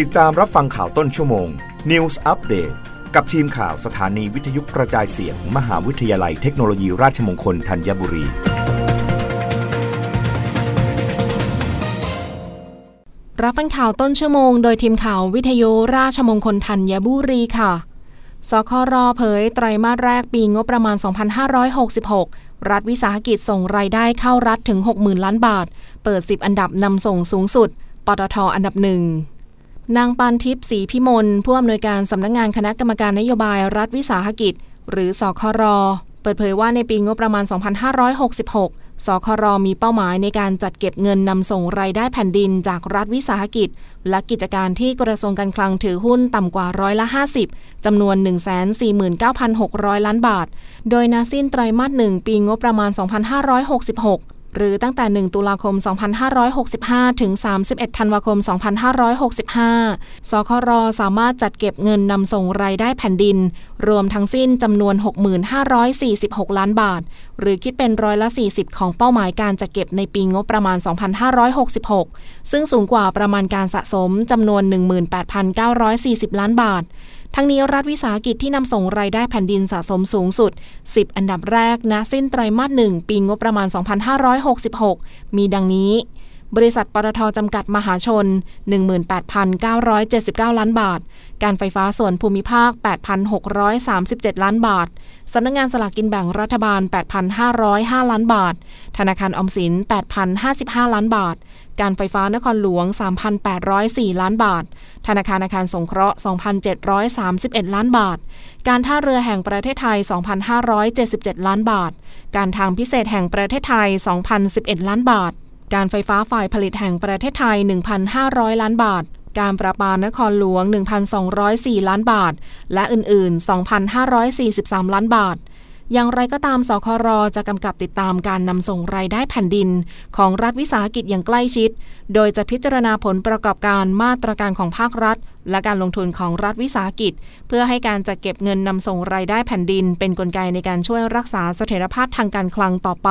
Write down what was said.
ติดตามรับฟังข่าวต้นชั่วโมง News Update กับทีมข่าวสถานีวิทยุกระจายเสียงมมหาวิทยาลัยเทคโนโลยีราชมงคลธัญบุรี รับฟังข่าวต้นชั่วโมง โดยทีมข่าววิทยุราชมงคลธัญบุรีค่ะสครเผยไตรมาสแรกปีงบประมาณ 2566 รัฐวิสาหกิจส่งรายได้เข้ารัฐถึง 60,000 ล้านบาท เปิด 10 อันดับนำส่งสูงสุด ปตทอันดับหนึ่ง นางปานทิพย์ศรีพิมลผู้อำนวยการสำนักงงานคณะกรรมการนโยบายรัฐวิสาหกิจ หรือสครเปิดเผยว่าในปีงบประมาณ 2566 สครมีเป้าหมายในการจัดเก็บเงินนำส่งรายได้แผ่นดินจากรัฐวิสาหกิจ และกิจการที่กระทรวงการคลังถือหุ้นต่ำกว่าร้อยละ 50 จำนวน 149,600 ล้านบาท โดยนาสิ้นไตรมาสหนึ่งปีงบประมาณ 2566 หรือตั้งแต่ 1 ตุลาคม 2565 ถึง 31 ธันวาคม 2565 สครสามารถจัดเก็บเงินนำส่งรายได้แผ่นดิน รวมทั้งสิ้นจำนวน 6546 ล้านบาท หรือคิดเป็นร้อยละ 40 ของเป้าหมายการจัดเก็บในปีงบประมาณ 2566 ซึ่งสูงกว่าประมาณการสะสมจำนวน 18,940 ล้านบาท ทั้งนี้รัฐวิสาหกิจที่นำส่งรายได้แผ่นดินสะสมสูงสุด 10 อันดับแรกนะสิ้นไตรมาสหนึ่งปีงบประมาณ 2566 มีดังนี้ บริษัทปตทจำกัดมหาชน 18,979 ล้านบาท การไฟฟ้าส่วนภูมิภาค 8,637 ล้านบาท สำนักงงานสลากกินแบ่งรัฐบาล 8,505 ล้านบาท ธนาคารออมสิน 8,055 ล้านบาท การไฟฟ้านครหลวง 3,804 ล้านบาท ธนาคารอาคารสงเคราะห์ 2,731 ล้านบาท การท่าเรือแห่งประเทศไทย 2,577 ล้านบาท การทางพิเศษแห่งประเทศไทย 2,011 ล้านบาท การไฟฟ้าฝ่ายผลิตแห่งประเทศไทย 1,500 ล้านบาท การประปานครหลวง 1,204 ล้านบาท และอื่น ๆ 2,543 ล้านบาทอย่างไรก็ตาม สครจะกำกับติดตามการนำส่งรายได้แผ่นดิน ของรัฐวิสาหกิจอย่างใกล้ชิด โดยจะพิจารณาผลประกอบการมาตรการของภาครัฐ และการลงทุนของรัฐวิสาหกิจ เพื่อให้การจัดเก็บเงินนำส่งรายได้แผ่นดิน เป็นนกลไกในการช่วยรักษาเสถียรภาพทางการคลังต่อไป